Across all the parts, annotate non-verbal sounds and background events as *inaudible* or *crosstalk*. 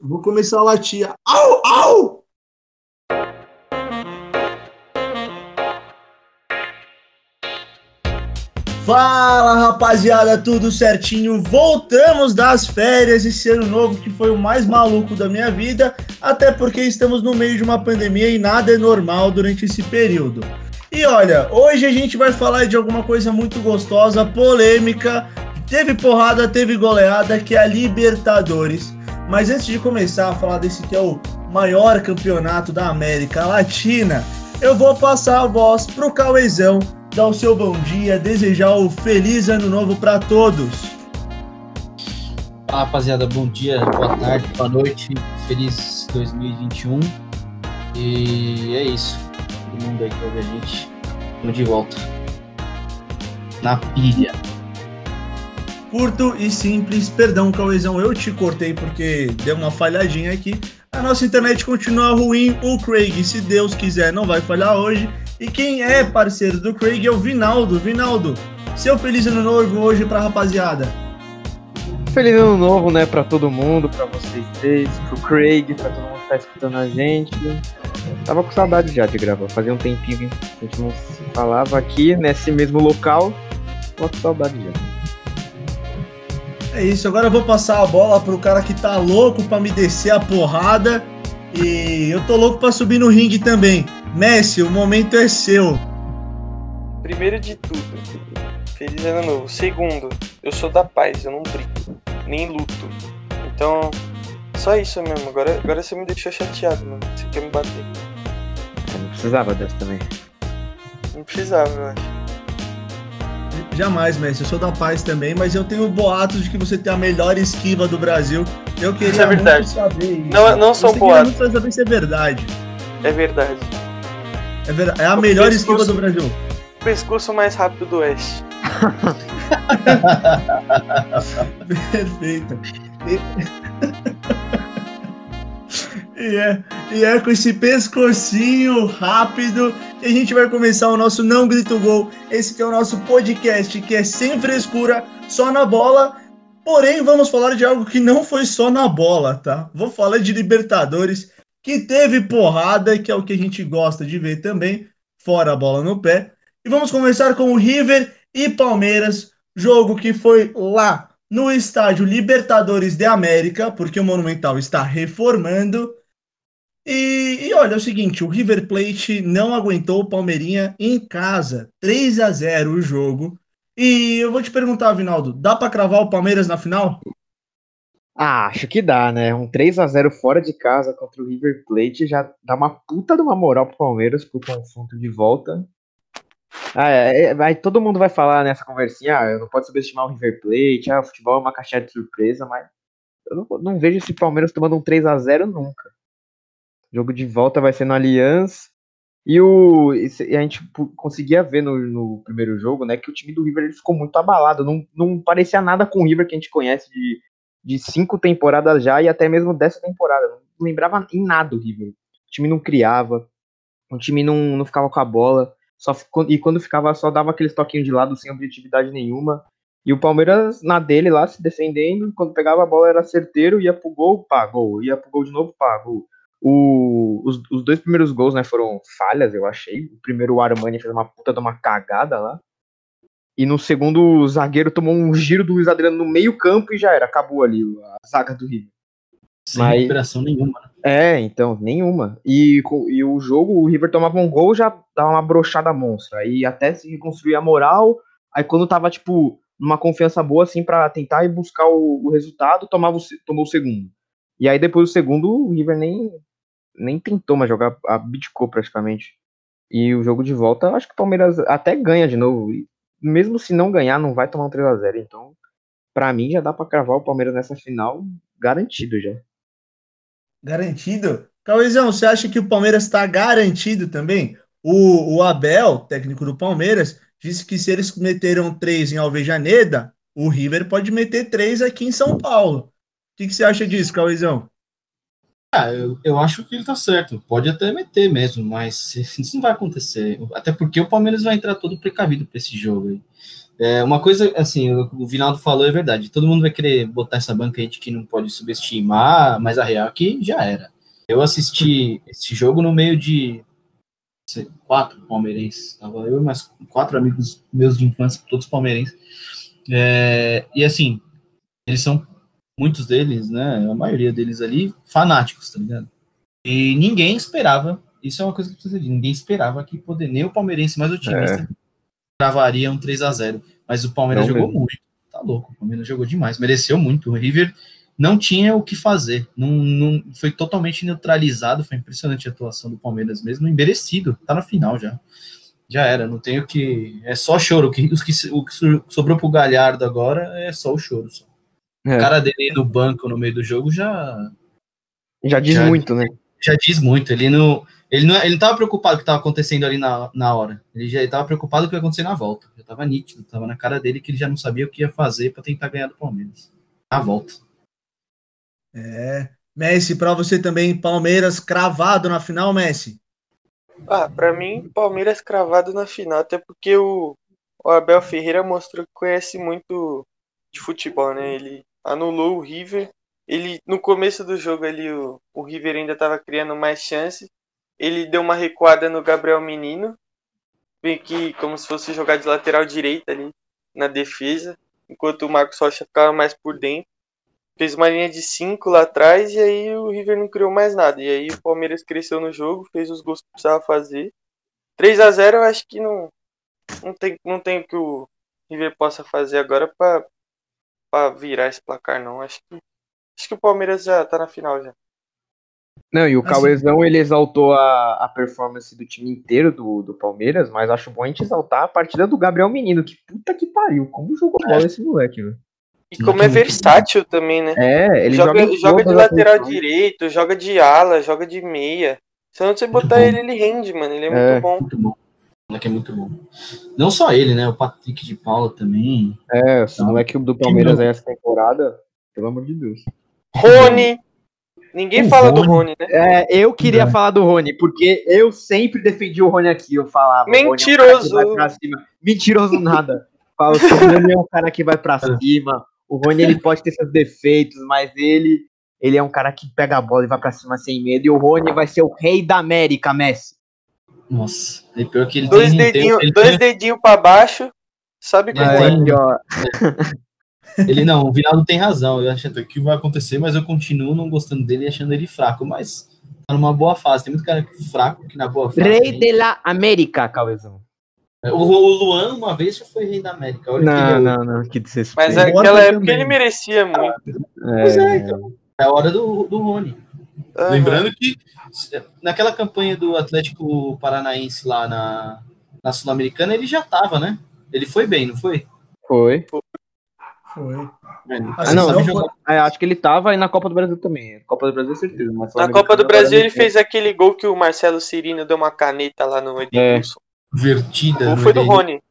Vou começar a latir. Au, au! Fala rapaziada, tudo certinho? Voltamos das férias esse ano novo que foi o mais maluco da minha vida, até porque estamos no meio de uma pandemia e nada é normal durante esse período. E olha, hoje a gente vai falar de alguma coisa muito gostosa, polêmica, teve porrada, teve goleada, que é a Libertadores. Mas antes de começar a falar desse que é o maior campeonato da América Latina, eu vou passar a voz pro Cauezão, dar o seu bom dia, desejar o feliz ano novo para todos. Fala rapaziada, bom dia, boa tarde, boa noite, feliz 2021. E é isso. Todo mundo aí que ouve a gente, estamos de volta. Na pilha. Curto e simples, perdão, Cauezão, eu te cortei porque deu uma falhadinha aqui. A nossa internet continua ruim, o Craig, se Deus quiser, não vai falhar hoje. E quem é parceiro do Craig é o Vinaldo. Vinaldo, seu feliz ano novo hoje pra rapaziada. Feliz ano novo, né, pra todo mundo, pra vocês três, pro Craig, pra todo mundo que tá escutando a gente. Tava com saudade já de gravar, fazia um tempinho que a gente não se falava aqui, nesse mesmo local. Tava com saudade já. É isso, agora eu vou passar a bola pro cara que tá louco pra me descer a porrada. E eu tô louco pra subir no ringue também. Messi, o momento é seu. Primeiro de tudo, feliz ano novo. Segundo, eu sou da paz, eu não brigo, nem luto. Então, só isso mesmo. Agora, agora você me deixou chateado, mano. Você quer me bater. Eu não precisava dessa também. Não precisava, eu acho. Jamais, Messi. Eu sou da paz também, mas eu tenho boatos de que você tem a melhor esquiva do Brasil. Eu queria Isso é verdade. muito saber isso. Não, não são Eu queria boatos. muito saber se é verdade. É verdade. É, verdade. é a O melhor esquiva do Brasil. O pescoço mais rápido do Oeste. *laughs* Perfeito. E... é, e é com esse pescocinho rápido que a gente vai começar o nosso Não Grito Gol. Esse que é o nosso podcast que é sem frescura, só na bola. Porém, vamos falar de algo que não foi só na bola, tá? Vou falar de Libertadores, que teve porrada, que é o que a gente gosta de ver também, fora a bola no pé. E vamos começar com o River e Palmeiras, jogo que foi lá no estádio Libertadores de América, porque o Monumental está reformando. E, e olha, é o seguinte, o River Plate não aguentou o Palmeirinha em casa, 3 a 0 o jogo. E eu vou te perguntar, Vinaldo, dá para cravar o Palmeiras na final? Ah, acho que dá, né? Um 3 a 0 fora de casa contra o River Plate já dá uma puta de uma moral pro Palmeiras pro confronto de volta. Ah, é, é, aí todo mundo vai falar nessa conversinha, ah, não pode subestimar o River Plate, ah, o futebol é uma caixinha de surpresa, mas eu não, não vejo esse Palmeiras tomando um 3 a 0 nunca. O jogo de volta vai ser no Allianz. E, o, e a gente conseguia ver no, no primeiro jogo, né, que o time do River ele ficou muito abalado. Não, não parecia nada com o River que a gente conhece de, de cinco temporadas já e até mesmo dessa temporada. Não lembrava em nada o River. O time não criava, o time não, não ficava com a bola. Só, e quando ficava, só dava aqueles toquinhos de lado sem objetividade nenhuma. E o Palmeiras na dele lá, se defendendo, quando pegava a bola era certeiro, ia pro gol, pá, gol. Ia pro gol de novo, pá, gol. O, os, os dois primeiros gols, né, foram falhas, eu achei. O primeiro, o Armani fez uma puta de uma cagada lá. E no segundo, o zagueiro tomou um giro do Luiz Adriano no meio campo e já era, acabou ali a zaga do River. Sem Mas- recuperação nenhuma. né? É, então, nenhuma. E, e o jogo, o River tomava um gol, já dava uma brochada monstra. Aí até se reconstruir a moral. Aí quando tava, tipo, numa confiança boa, assim, pra tentar ir buscar o, o resultado, tomava o, tomou o segundo. E aí depois do segundo, o River nem, nem tentou mais jogar, abdicou praticamente. E o jogo de volta, acho que o Palmeiras até ganha de novo. E mesmo se não ganhar, não vai tomar um 3x0. Então, pra mim, já dá pra cravar o Palmeiras nessa final garantido já. Garantido? Cauezão, você acha que o Palmeiras está garantido também? O, o Abel, técnico do Palmeiras, disse que se eles meteram três em Alvejaneda, o River pode meter três aqui em São Paulo. O que, que você acha disso, Cauezão? Ah, eu, eu acho que ele tá certo. Pode até meter mesmo, mas *laughs* isso não vai acontecer. Até porque o Palmeiras vai entrar todo precavido para esse jogo aí. É, uma coisa, assim, o Vinaldo falou é verdade. Todo mundo vai querer botar essa banca aí de que não pode subestimar, mas a real é que já era. Eu assisti esse jogo no meio de sei, quatro palmeirenses. Tava eu e mais quatro amigos meus de infância, todos palmeirenses. É, e assim, eles são, muitos deles, né, a maioria deles ali, fanáticos, tá ligado? E ninguém esperava, isso é uma coisa que precisa dizer, ninguém esperava que poder, nem o palmeirense mais otimista é travaria um 3 a 0 Mas o Palmeiras não jogou mesmo. muito. Tá louco, o Palmeiras jogou demais, mereceu muito. O River não tinha o que fazer, não, não foi totalmente neutralizado. Foi impressionante a atuação do Palmeiras mesmo, merecido, tá na final já. Já era, não tenho que. É só choro. que, os que, o que sobrou pro Galhardo agora é só o choro. Só. É. O cara dele no banco no meio do jogo já. Já diz já, muito, né? Já diz muito. Ele não ele não, ele não tava preocupado com o que estava acontecendo ali na, na hora. Ele já estava preocupado com o que ia acontecer na volta. Já estava nítido, estava na cara dele que ele já não sabia o que ia fazer para tentar ganhar do Palmeiras. Na volta. É. Messi, para você também, Palmeiras cravado na final, Messi? Ah, para mim, Palmeiras cravado na final, até porque o, o Abel Ferreira mostrou que conhece muito de futebol, né? Ele anulou o River. Ele, no começo do jogo ali, o, o River ainda estava criando mais chances ele deu uma recuada no Gabriel Menino, que como se fosse jogar de lateral direita ali na defesa, enquanto o Marcos Rocha ficava mais por dentro. Fez uma linha de 5 lá atrás e aí o River não criou mais nada. E aí o Palmeiras cresceu no jogo, fez os gols que precisava fazer. 3 a 0 eu acho que não, não, tem, não tem o que o River possa fazer agora para virar esse placar, não. Acho que, acho que o Palmeiras já tá na final já. Não, e o assim, Cauezão, ele exaltou a, a performance do time inteiro do, do Palmeiras, mas acho bom a gente exaltar a partida do Gabriel Menino, que puta que pariu, como jogou bola esse moleque, velho. E como é versátil também, né? É, ele joga, joga, joga de lateral direito, joga de ala, joga de meia. Se não você botar ele, ele rende, mano. Ele é, é. muito bom. Muito bom. Moleque é muito bom. Não só ele, né? O Patrick de Paula também. É, o moleque do Palmeiras aí essa temporada, pelo amor de Deus. Rony, Ninguém o fala Rony. do Rony, né? É, eu queria é. falar do Rony, porque eu sempre defendi o Rony aqui. Eu falava. Mentiroso! É um Mentiroso nada. Falo que o Rony é um cara que vai pra *laughs* é. cima. O Rony ele pode ter seus defeitos, mas ele, ele é um cara que pega a bola e vai pra cima sem medo. E o Rony vai ser o rei da América, Messi. Nossa, é pior que ele dois tem, dedinhos, tem, dois tem... dedinhos pra baixo, sabe como é. é. Ele não, o Vinaldo tem razão. Eu acho que vai acontecer, mas eu continuo não gostando dele e achando ele fraco. Mas tá numa boa fase. Tem muito cara fraco que na boa fase. Rei de la América, Cauezão. É, o, o Luan, uma vez, já foi rei da América. Olha não, não, não, que Mas naquela época também. ele merecia muito. É... Pois é, então. É a hora do, do Rony. Uhum. Lembrando que naquela campanha do Atlético Paranaense lá na, na Sul-Americana, ele já tava, né? Ele foi bem, não foi? Foi. foi. Foi. Ah, não, é, acho que ele tava aí na Copa do Brasil também. Copa do Brasil, certeza. na Copa do Brasil, ele fez aquele gol que o Marcelo Cirino deu uma caneta lá no Edilson. É. Vertida. O foi do Rony.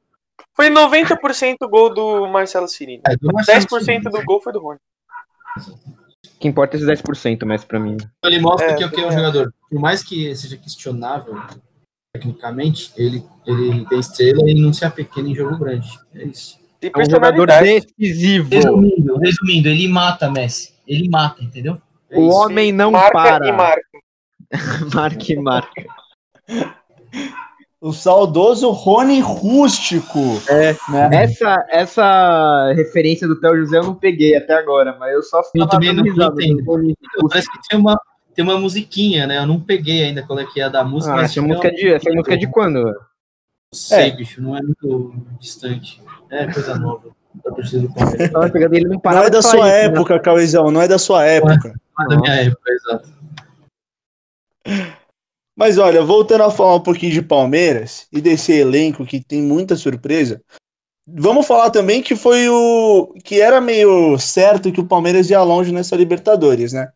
Foi 90% gol do Marcelo Cirino. É, do Marcelo 10% Cirino. do gol foi do Rony. O que importa é esses 10% mais pra mim. Ele mostra é, que, que é um jogador, por mais que seja questionável tecnicamente, ele, ele tem estrela e não se apequena em jogo grande. É isso. Tem é um jogador decisivo. Resumindo, resumindo, ele mata Messi. Ele mata, entendeu? É o homem não marca para. E marca. *laughs* marca e marca. O saudoso Rony Rústico. É, né? essa, essa referência do Theo José eu não peguei até agora, mas eu só Eu também não entendo. Parece que tem uma, tem uma musiquinha, né? Eu não peguei ainda qual é que é da música. Ah, essa, música, é de, essa música é de quando? Não sei, é. bicho, não é muito distante. É coisa nova. Do Palmeiras. Não, não é da sua isso, época, né? Cauizão, não é da sua época. Não é da minha época, exato. Mas olha, voltando a falar um pouquinho de Palmeiras e desse elenco que tem muita surpresa, vamos falar também que foi o que era meio certo que o Palmeiras ia longe nessa Libertadores, né?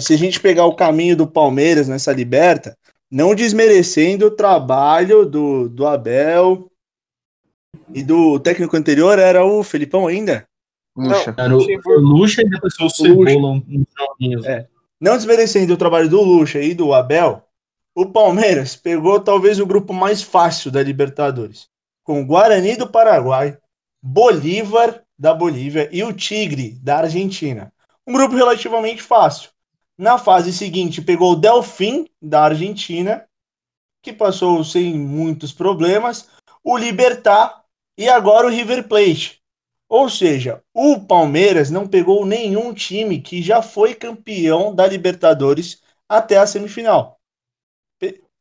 Se a gente pegar o caminho do Palmeiras nessa Liberta, não desmerecendo o trabalho do, do Abel, e do técnico anterior era o Felipão ainda? Lucha. Era o, Lucha e depois o Cebola, uns joguinhos. É. não desmerecendo o trabalho do Lucha e do Abel, o Palmeiras pegou talvez o grupo mais fácil da Libertadores, com o Guarani do Paraguai, Bolívar da Bolívia e o Tigre da Argentina. Um grupo relativamente fácil. Na fase seguinte, pegou o Delfim da Argentina, que passou sem muitos problemas, o Libertar e agora o River Plate. Ou seja, o Palmeiras não pegou nenhum time que já foi campeão da Libertadores até a semifinal.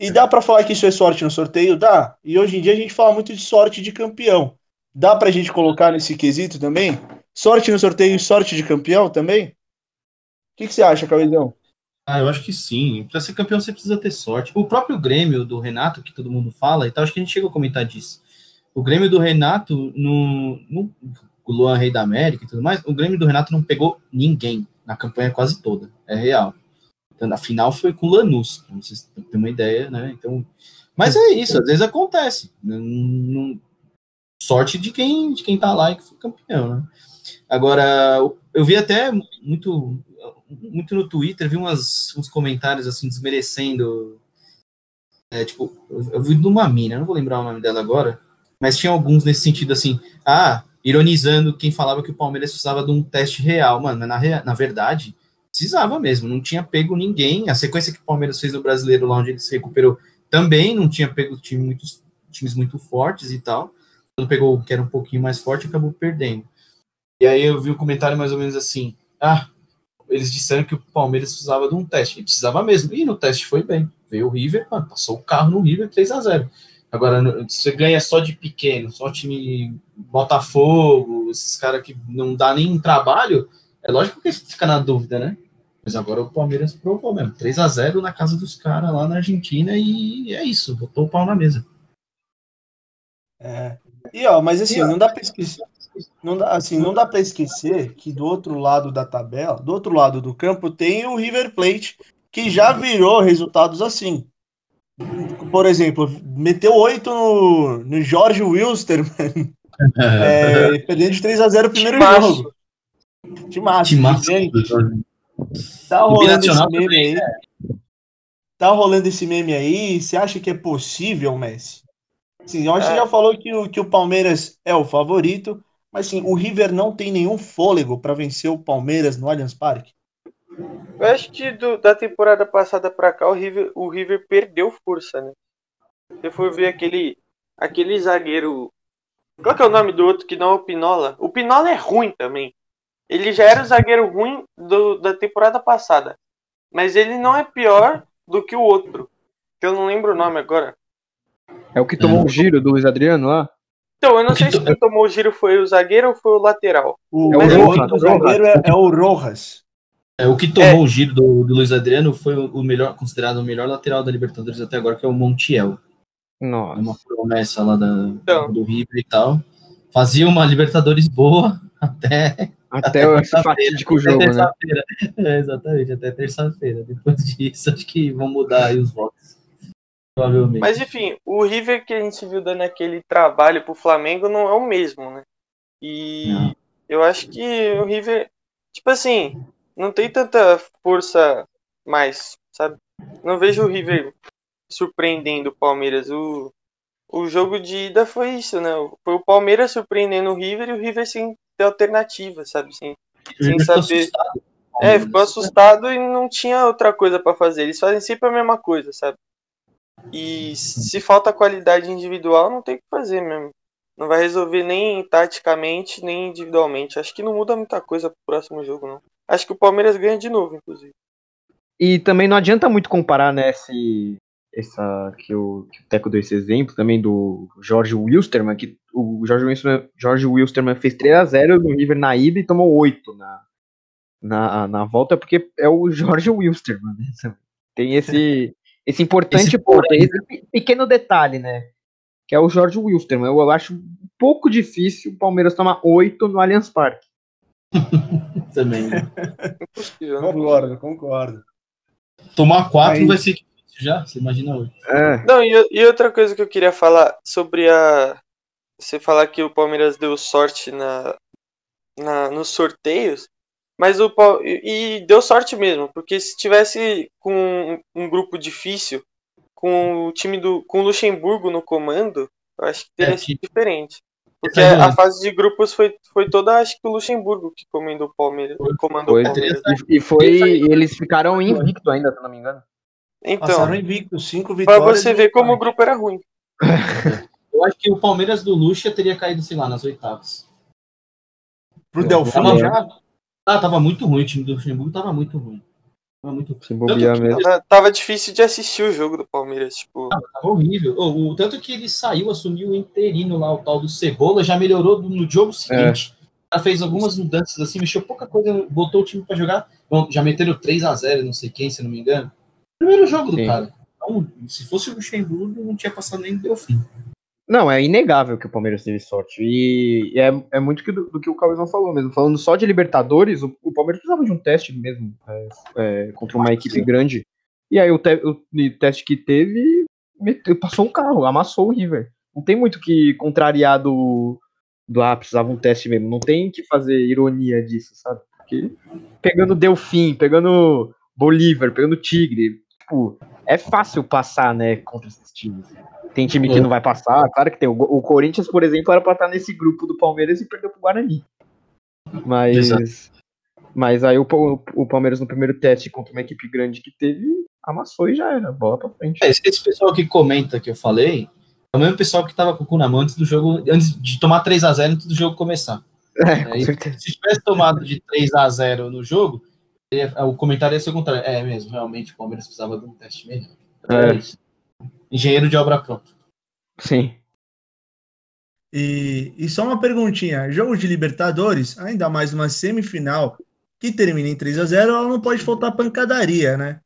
E dá para falar que isso é sorte no sorteio? Dá. E hoje em dia a gente fala muito de sorte de campeão. Dá para a gente colocar nesse quesito também? Sorte no sorteio e sorte de campeão também? O que, que você acha, Cauizão? Ah, eu acho que sim. Para ser campeão você precisa ter sorte. O próprio Grêmio do Renato, que todo mundo fala e tal, acho que a gente chegou a comentar disso. O Grêmio do Renato, no, no Luan Rei da América e tudo mais, o Grêmio do Renato não pegou ninguém na campanha quase toda. É real. A final foi com Lanús, pra vocês terem uma ideia, né? Então, mas é isso, às vezes acontece. Não, não, sorte de quem, de quem tá lá e que foi campeão, né? Agora, eu vi até muito, muito no Twitter, vi umas, uns comentários assim, desmerecendo. É, tipo, eu vi de uma mina, não vou lembrar o nome dela agora, mas tinha alguns nesse sentido assim, ah, ironizando quem falava que o Palmeiras precisava de um teste real. Mano, na, na verdade, precisava mesmo, não tinha pego ninguém. A sequência que o Palmeiras fez no brasileiro, lá onde ele se recuperou, também não tinha pego time times muito fortes e tal. Quando pegou o que era um pouquinho mais forte, acabou perdendo. E aí eu vi um comentário mais ou menos assim: ah, eles disseram que o Palmeiras precisava de um teste. E precisava mesmo. E no teste foi bem. Veio o River, mano, passou o carro no River 3 a 0 Agora, você ganha só de pequeno, só time Botafogo, esses caras que não dá nem trabalho, é lógico que você fica na dúvida, né? Mas agora o Palmeiras provou mesmo. 3 a 0 na casa dos caras lá na Argentina e é isso, botou o pau na mesa. É. E ó, mas assim, não dá para esquecer, não dá, assim, não dá para esquecer que do outro lado da tabela, do outro lado do campo tem o River Plate, que já virou resultados assim. Por exemplo, meteu 8 no, no Jorge Wilster, *laughs* *laughs* é, perdendo de 3 a 0 o primeiro jogo. Timaço. Timaço. Tá rolando esse meme aí. É. Tá rolando esse meme aí. Você acha que é possível, Messi? Sim, eu acho que é. já falou que o, que o Palmeiras é o favorito, mas sim, o River não tem nenhum fôlego para vencer o Palmeiras no Allianz Parque. Eu acho que do, da temporada passada para cá o River, o River perdeu força, né? Se for ver aquele, aquele zagueiro. Qual que é o nome do outro que não é o Pinola? O Pinola é ruim também. Ele já era o zagueiro ruim do, da temporada passada. Mas ele não é pior do que o outro. Que eu não lembro o nome agora. É o que tomou é. o giro do Luiz Adriano lá? Então, eu não sei se quem tomou o giro foi o zagueiro ou foi o lateral. O, Mas o, o, o zagueiro é, é, o Rojas. É, o que tomou é. o giro do, do Luiz Adriano foi o melhor, considerado o melhor lateral da Libertadores até agora, que é o Montiel. Nossa. Uma promessa lá da, então. do River e tal. Fazia uma Libertadores boa *laughs* até. Até, o fatídico jogo, né? É, exatamente, até terça-feira. Depois disso, acho que vão mudar aí os votos. Provavelmente. Mas enfim, o River que a gente viu dando aquele trabalho pro Flamengo não é o mesmo, né? E não. eu acho que o River, tipo assim, não tem tanta força mais, sabe? Não vejo o River surpreendendo o Palmeiras. O, o jogo de ida foi isso, né? Foi o Palmeiras surpreendendo o River e o River sem ter alternativa, sabe? Sem, sem saber. É, ficou assustado e não tinha outra coisa para fazer. Eles fazem sempre a mesma coisa, sabe? E se falta qualidade individual, não tem o que fazer mesmo. Não vai resolver nem taticamente, nem individualmente. Acho que não muda muita coisa pro próximo jogo, não. Acho que o Palmeiras ganha de novo, inclusive. E também não adianta muito comparar, né, esse, essa que o, que Teco deu esse exemplo também do Jorge Wilstermann, que o Jorge Wilstermann, Jorge Wilstermann fez 3x0 no River na ida e tomou 8 na, na, na volta, porque é o Jorge Wilstermann, né? Tem esse, *laughs* esse importante esse ponto, esse pequeno detalhe, né? Que é o Jorge Wilstermann. Eu, eu acho um pouco difícil o Palmeiras tomar 8 no Allianz Parque. *laughs* Também. Né? *laughs* concordo, concordo. Tomar 4 vai ser já, você imagina hoje. É. Não, e, e, outra coisa que eu queria falar sobre a. Você falar que o Palmeiras deu sorte na, na, nos sorteios, Mas o e deu sorte mesmo, porque se tivesse com um grupo difícil, com o time do com o Luxemburgo no comando, eu acho que teria É, sido diferente. Porque é a a- fase de grupos foi, foi toda, acho que o Luxemburgo que comandou o Palmeiras. Foi- comandou Foi. o Palmeiras. E, e foi. e eles ficaram invicto ainda, se eu não me engano. Então, Passaram invicto, cinco pra vitórias. você e ver como o grupo era ruim. *laughs* Eu acho que o Palmeiras do Lucha teria caído, sei lá, nas oitavas. Pro Delfim Tava, já. ah, tava muito ruim, o time do Luxemburgo tava muito ruim. Tava muito Se bobear que- mesmo. Tava, tava difícil de assistir o jogo do Palmeiras, tipo. Tava horrível. O, o tanto que ele saiu, assumiu o interino lá, o tal do Cebola, já melhorou no jogo seguinte. Já fez algumas mudanças assim, mexeu pouca coisa, botou o time pra jogar. Bom, já meteram 3 a 0 não sei quem, se não me engano. Primeiro jogo do Sim. cara. Então, se fosse o Luxemburgo, não tinha passado nem do fim. Não, é inegável que o Palmeiras teve sorte. E é, é muito do, do que o Cauizão falou mesmo. Falando só de Libertadores, o, o Palmeiras precisava de um teste mesmo é, é, contra uma equipe grande. E aí o, te- o teste que teve, meteu- passou um carro, amassou o River. Não tem muito que contrariar do, do ah, precisava um teste mesmo. Não tem que fazer ironia disso, sabe? Porque pegando Delfim, pegando Bolívar, pegando Tigre, tipo, é fácil passar, né, contra esses times. Tem time que É. não vai passar, claro que tem. O, Corinthians, por exemplo, era pra estar nesse grupo do Palmeiras e perdeu pro Guarani. Mas. Exato. Mas aí o, o Palmeiras no primeiro teste contra uma equipe grande que teve, amassou e já era. Bola pra frente. É, esse, pessoal que comenta que eu falei, é o mesmo pessoal que tava com o cu na mão antes do jogo, antes de tomar 3 a 0 antes do jogo começar. É, se tivesse tomado de 3 a 0 no jogo, o comentário ia ser o contrário. É mesmo, realmente o Palmeiras precisava de um teste melhor. É. É isso. Engenheiro de obra pronta. Sim. E, e só uma perguntinha: jogo de Libertadores, ainda mais uma semifinal que termina em 3 a 0 ela não pode faltar pancadaria, né?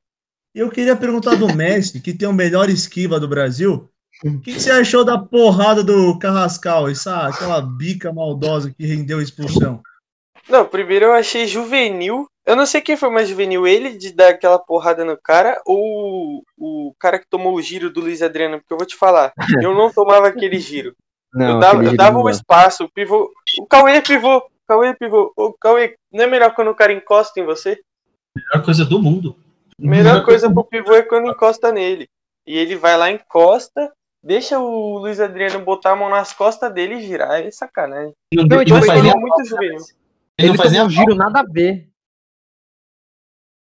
E eu queria perguntar do Messi, que tem o melhor esquiva do Brasil. O que, que você achou da porrada do Carrascal, essa, aquela bica maldosa que rendeu a expulsão? Não, primeiro eu achei juvenil. Eu não sei quem foi mais juvenil, ele de dar aquela porrada no cara ou o cara que tomou o giro do Luiz Adriano, porque eu vou te falar, eu não tomava aquele giro. *laughs* Não, eu dava, eu dava um espaço, o pivô. O Cauê é pivô, o Cauê é pivô. O Cauê, não é melhor quando o cara encosta em você? Melhor coisa do mundo. Melhor coisa pro pivô é quando encosta nele. E ele vai lá, encosta, deixa o Luiz Adriano botar a mão nas costas dele e girar. É sacanagem. Não, Não, ele não faz nem é muito juvenil. Ele, Ele, não faz nem um giro nada a ver.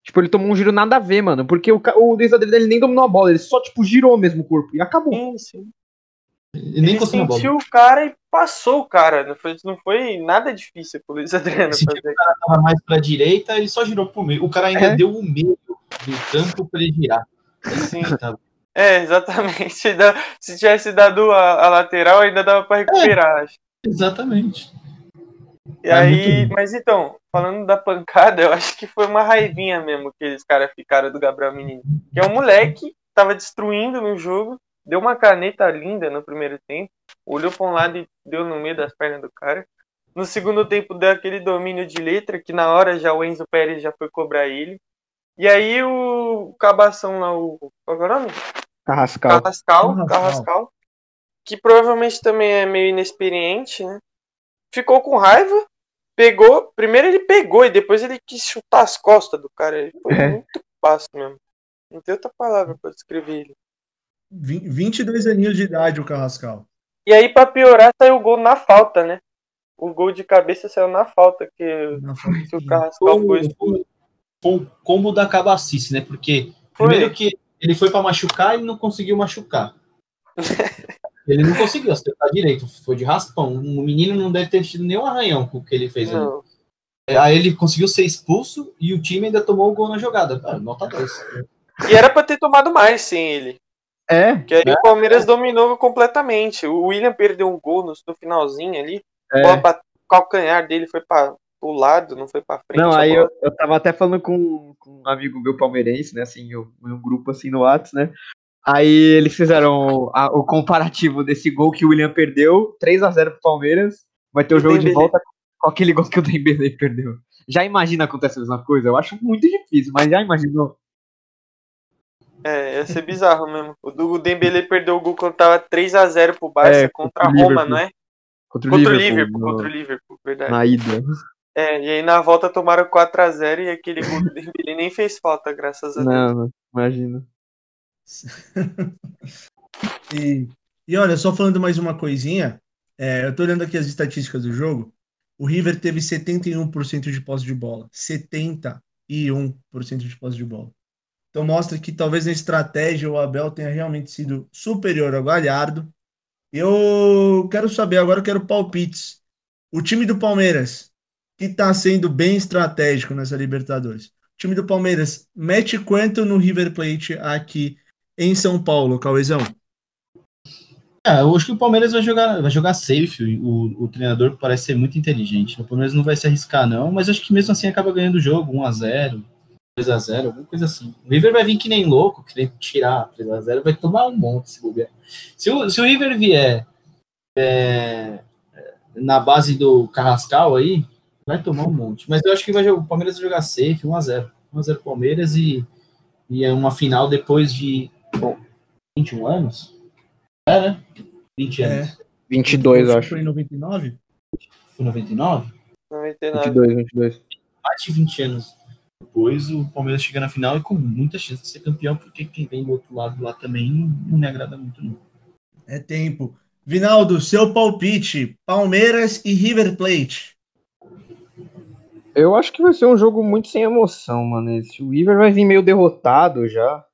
Tipo, ele tomou um giro nada a ver, mano. Porque o, o Luiz Adriano ele nem dominou a bola, ele só, tipo, girou mesmo o corpo e acabou. Sim, sim. Ele nem Ele sentiu o cara e passou o cara. Não foi, não foi nada difícil pro Luiz Adriano Esse fazer. tava mais pra direita, ele só girou pro meio. O cara ainda É. deu o meio do campo pra ele girar. Sim. *laughs* Tá. É, exatamente. *laughs* Se tivesse dado a, a lateral, ainda dava pra recuperar, acho. Exatamente. E É aí, mas então, falando da pancada, eu acho que foi uma raivinha mesmo que eles caras ficaram do Gabriel Menino. Que é um moleque, tava destruindo no jogo, deu uma caneta linda no primeiro tempo, olhou pra um lado e deu no meio das pernas do cara. No segundo tempo deu aquele domínio de letra, que na hora já o Enzo Pérez já foi cobrar ele. E aí o cabação lá, o. Qual que é o nome? Carrascal. Carrascal, Carrascal. Carrascal, que provavelmente também é meio inexperiente, né? Ficou com raiva, pegou, primeiro ele pegou e depois ele quis chutar as costas do cara. Ele foi É. muito fácil mesmo. Não tem outra palavra pra descrever ele. Vi- 22 aninhos de idade o Carrascal. E aí, pra piorar, saiu o gol na falta, né? O gol de cabeça saiu na falta, que, Na falta que o Carrascal Foi, o combo da cabacice, né? Porque Foi. primeiro que ele foi pra machucar e não conseguiu machucar. *laughs* Ele não conseguiu acertar direito, foi de raspão. O menino não deve ter tido nenhum arranhão com o que ele fez ali. Não. Aí ele conseguiu ser expulso e o time ainda tomou o gol na jogada. Cara, nota 2. E era pra ter tomado mais sem ele. É, Que aí o Palmeiras dominou completamente. O William perdeu um gol no, no finalzinho ali. é. o calcanhar dele foi para o lado, não foi pra frente. Não, aí eu, eu tava até falando com, com um amigo meu palmeirense, né, assim, eu, um grupo assim no Whats, né, aí eles fizeram a- o comparativo desse gol que o William perdeu, 3 a 0 pro Palmeiras, vai ter o E jogo de Dembélé. volta com aquele gol que o Dembélé perdeu. Já imagina acontecer a mesma coisa? Eu acho muito difícil, mas já imaginou? É, ia ser bizarro mesmo. O, do- o Dembele perdeu o gol quando tava 3x0 pro Barça É, contra a contra o Roma, não é? Contra o Contra o Liverpool, Liverpool, no- contra o Liverpool, verdade. na ida. É, e aí na volta tomaram 4x0 e aquele gol do Dembele nem fez falta, graças a Deus. Não, imagina. *laughs* E, e olha, só falando mais uma coisinha, é, eu tô olhando aqui as estatísticas do jogo. O River teve 71% de posse de bola. 71% de posse de bola. Então mostra que talvez na estratégia o Abel tenha realmente sido superior ao Galhardo. Eu quero saber, agora eu quero palpites. O time do Palmeiras, que está sendo bem estratégico nessa Libertadores. O time do Palmeiras mete quanto no River Plate aqui em São Paulo, Cauezão? É, eu acho que o Palmeiras vai jogar, vai jogar safe. O, o treinador parece ser muito inteligente. O Palmeiras não vai se arriscar, não, mas acho que mesmo assim acaba ganhando o jogo, 1x0, 2x0, alguma coisa assim. O River vai vir que nem louco, querendo tirar 3x0, vai tomar um monte se bobear. Se o, se o River vier é, na base do Carrascal aí, vai tomar um monte. Mas eu acho que vai, o Palmeiras vai jogar safe, 1x0. 1x0 Palmeiras e, e é uma final depois de 21 anos. É, né? 20 É. anos. 22, eu acho. Foi em 99? Foi 99? 99. 22, 22. Mais de 20 anos depois, o Palmeiras chega na final e com muita chance de ser campeão, porque quem vem do outro lado lá também não me agrada muito, não. É tempo. Vinaldo, seu palpite: Palmeiras e River Plate. Eu acho que vai ser um jogo muito sem emoção, mano. Esse, o River vai vir meio derrotado já.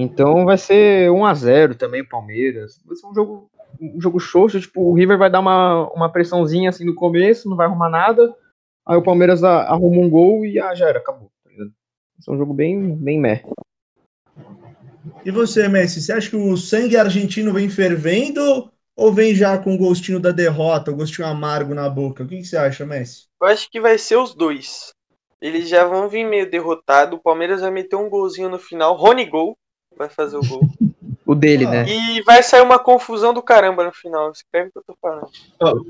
Então vai ser 1x0 também, Palmeiras. Vai ser um jogo, um jogo xoxo. Tipo, o River vai dar uma, uma pressãozinha assim no começo, não vai arrumar nada. Aí o Palmeiras a- arruma um gol e ah, já era, acabou. Tá ligado? Vai ser um jogo bem, bem meh. E você, Messi, você acha que o sangue argentino vem fervendo ou vem já com o gostinho da derrota, o gostinho amargo na boca? O que, que você acha, Messi? Eu acho que vai ser os dois. Eles já vão vir meio derrotado. O Palmeiras vai meter um golzinho no final. Rony Gol vai fazer o gol. *laughs* O dele, Ah. né? e vai sair uma confusão do caramba no final. Escreve o que eu tô falando.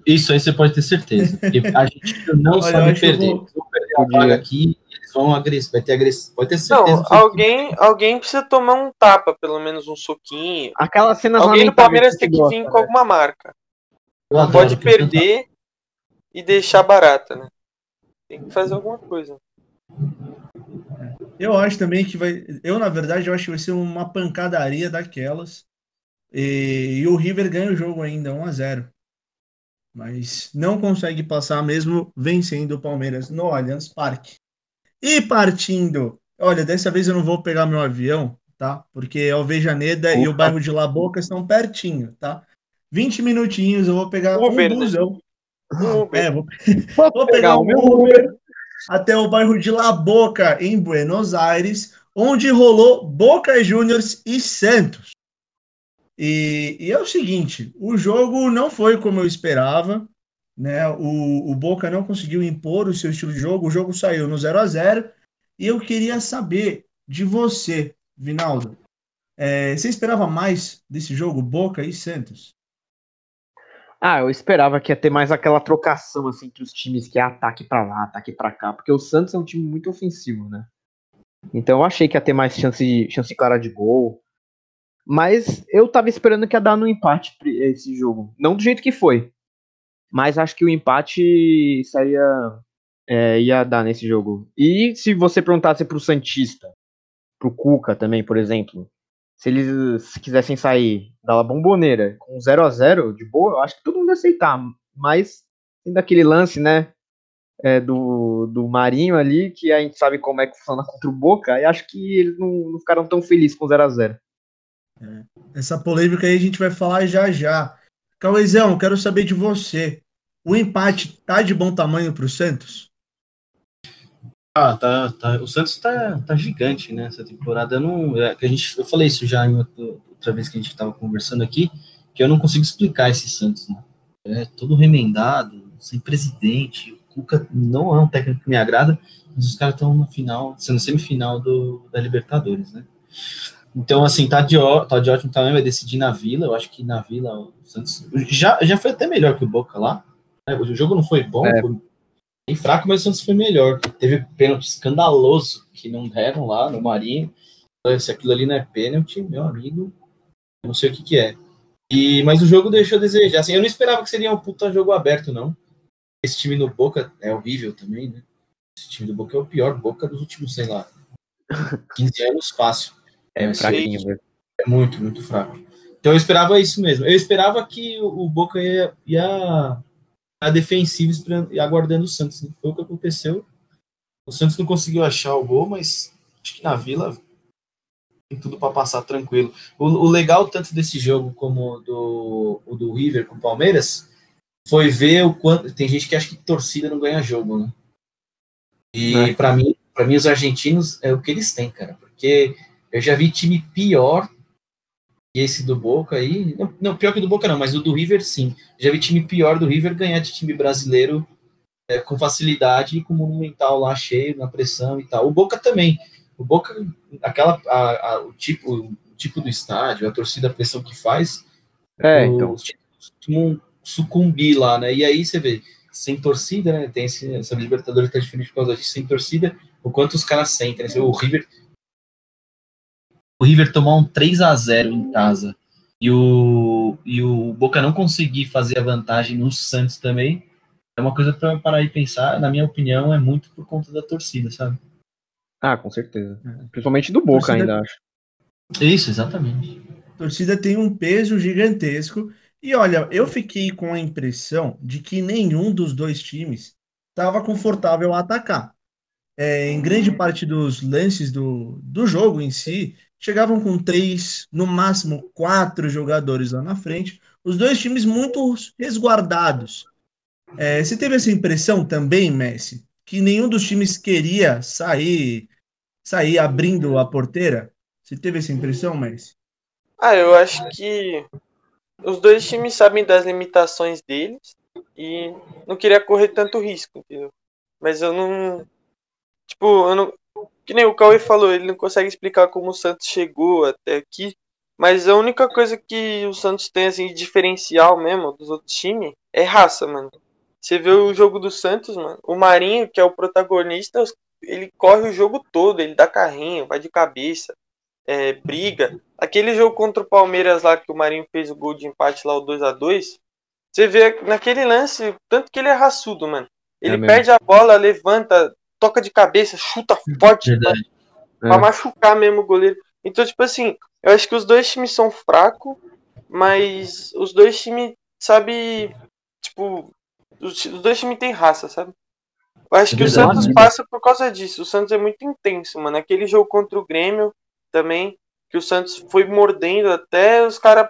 Isso aí você pode ter certeza. Porque a gente não Olha, sabe perder. vou- Vou perder a vaga aqui, eles vão agressar. Vai ter agressão. Pode ter certeza. Não, que- alguém, alguém precisa tomar um tapa, pelo menos um soquinho. Aquelas cenas Alguém do Palmeiras que tem que gosta, vir com né? alguma marca. Não adoro pode perder e deixar barata, né? Tem que fazer alguma coisa. Eu acho também que vai. Eu, na verdade, eu acho que vai ser uma pancadaria daquelas. E, e o River ganha o jogo ainda, 1 a 0 Mas não consegue passar mesmo vencendo o Palmeiras no Allianz Parque. E partindo. Olha, dessa vez eu não vou pegar meu avião, tá? Porque Alvejaneda e o bairro de La Boca estão pertinho, tá? 20 minutinhos eu vou pegar um Uber, né? busão. Um Uber. É, vou, *laughs* vou pegar o meu Uber até o bairro de La Boca, em Buenos Aires, onde rolou Boca Juniors e Santos. E, e é o seguinte, o jogo não foi como eu esperava, né? O, o Boca não conseguiu impor o seu estilo de jogo, o jogo saiu no 0 a 0 e eu queria saber de você, Vinaldo, é, você esperava mais desse jogo, Boca e Santos? Ah, eu esperava que ia ter mais aquela trocação assim entre os times que é ataque pra lá, ataque pra cá, porque o Santos é um time muito ofensivo, né? Então eu achei que ia ter mais chance, chance clara de gol. Mas eu tava esperando que ia dar no empate esse jogo. Não do jeito que foi. Mas acho que o empate seria, é, ia dar nesse jogo. E se você perguntasse pro Santista, pro Cuca também, por exemplo, se eles quisessem sair da bomboneira com 0 a 0 de boa, eu acho que todo mundo ia aceitar. Mas tem daquele lance, né? é, do, do Marinho ali, que a gente sabe como é que funciona contra o Boca, e acho que eles não, não ficaram tão felizes com 0 a 0 Essa polêmica aí a gente vai falar já já. Cauezão, quero saber de você. O empate tá de bom tamanho pro Santos? Ah, tá, tá. O Santos tá, tá gigante, né? Essa temporada. Eu, não, é, que a gente, eu falei isso já em outra, vez que a gente tava conversando aqui, que eu não consigo explicar esse Santos, né? É todo remendado, sem presidente. O Cuca não é um técnico que me agrada, mas os caras estão na final, sendo semifinal do, da Libertadores, né? Então, assim, tá de, ó- tá de ótimo tamanho, vai decidir na Vila. Eu acho que na Vila o Santos já, já foi até melhor que o Boca lá. O jogo não foi bom, É. foi bem fraco, mas o Santos foi melhor. Teve pênalti escandaloso que não deram lá no Marinho. Então, Se aquilo ali não é pênalti, meu amigo, não sei o que que é. E, mas o jogo deixou a desejar. Assim, eu não esperava que seria um puta jogo aberto, não. esse time no Boca é horrível também, né? Esse time do Boca é o pior Boca dos últimos, sei lá, *laughs* 15 anos fácil. É, É, fraquinho. É muito, muito fraco. Então eu esperava isso mesmo. Eu esperava que o o Boca ia, ia a defensivo esperando- e aguardando o Santos. né? Foi o que aconteceu. O Santos não conseguiu achar o gol, mas acho que na Vila tem tudo para passar tranquilo. O, o legal tanto desse jogo como do, o do River com o Palmeiras foi ver o quanto. Tem gente que acha que torcida não ganha jogo, né? E É. para mim, para mim os argentinos é o que eles têm, cara, porque eu já vi time pior que esse do Boca aí, não, não, pior que o do Boca não, mas o do River sim. Já vi time pior do River ganhar de time brasileiro é, com facilidade e com o Monumental lá cheio, na pressão e tal. O Boca também. O Boca, aquela, a- a- o, tipo, o tipo do estádio, a torcida, a pressão que faz, É, os então. costumam sucumbir lá, né? E aí você vê, sem torcida, né? Tem esse, essa Libertadores tá diferente por causa disso, sem torcida, o quanto os caras sentem, né? O River. O River tomar um 3 a 0 em casa e o, e o Boca não conseguir fazer a vantagem no Santos também, é uma coisa para parar e pensar, na minha opinião, é muito por conta da torcida, sabe? Ah, com certeza. Principalmente do Boca Torcida- ainda, acho. Isso, exatamente. A torcida tem um peso gigantesco. E olha, eu fiquei com a impressão de que nenhum dos dois times estava confortável a atacar. É, em grande parte dos lances do, do jogo em si, chegavam com três, no máximo quatro jogadores lá na frente. Os dois times muito resguardados. É, você teve essa impressão também, Messi, que nenhum dos times queria sair, sair abrindo a porteira? Você teve essa impressão, Messi? Ah, eu acho que os dois times sabem das limitações deles e não queria correr tanto risco, entendeu? Mas eu não. Tipo, eu não. Que nem o Cauê falou, ele não consegue explicar como o Santos chegou até aqui. Mas a única coisa que o Santos tem assim, de diferencial mesmo dos outros times é raça, mano. Você vê o jogo do Santos, mano. O Marinho, que é o protagonista, ele corre o jogo todo, ele dá carrinho, vai de cabeça, é, briga. Aquele jogo contra o Palmeiras lá que o Marinho fez o gol de empate lá, o 2 a 2 Você vê naquele lance, tanto que ele é raçudo, mano. Ele É perde a bola, levanta, toca de cabeça, chuta *laughs* forte Verdade. pra É. machucar mesmo o goleiro. Então, tipo assim, eu acho que os dois times são fracos, mas os dois times, sabe, tipo, os, os dois times têm raça, sabe? Eu acho É que o verdade. Santos passa por causa disso. O Santos é muito intenso, mano. Aquele jogo contra o Grêmio também, que o Santos foi mordendo até os caras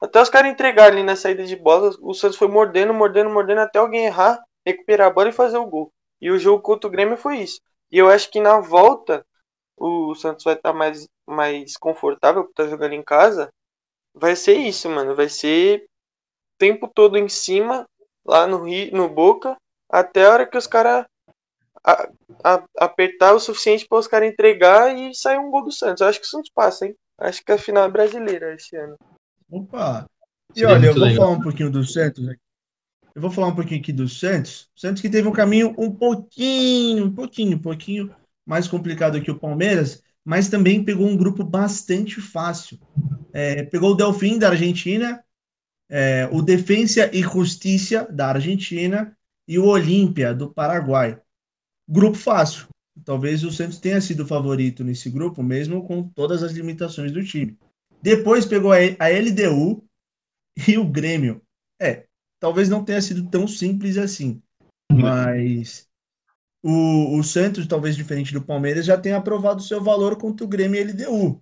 até os caras entregarem ali na saída de bola, o Santos foi mordendo, mordendo, mordendo até alguém errar, recuperar a bola e fazer o gol. E o jogo contra o Grêmio foi isso. E eu acho que na volta o Santos vai estar mais, mais confortável por estar jogando em casa. Vai ser isso, mano. Vai ser o tempo todo em cima, lá no, Rio, no Boca, até a hora que os caras apertar o suficiente para os caras entregar e sair um gol do Santos. Eu acho que o Santos passa, hein? Acho que a final é brasileira esse ano. Opa! E Seria olha, eu vou legal. falar um pouquinho do Santos. aqui. Eu vou falar um pouquinho aqui do Santos. Santos que teve um caminho um pouquinho, um pouquinho, um pouquinho mais complicado que o Palmeiras, mas também pegou um grupo bastante fácil. É, pegou o Delfim da Argentina, é, o Defensa e Justiça da Argentina e o Olímpia do Paraguai. Grupo fácil. Talvez o Santos tenha sido o favorito nesse grupo, mesmo com todas as limitações do time. Depois pegou a LDU e o Grêmio. É, talvez não tenha sido tão simples assim, mas o, o Santos, talvez diferente do Palmeiras, já tenha aprovado o seu valor contra o Grêmio e LDU.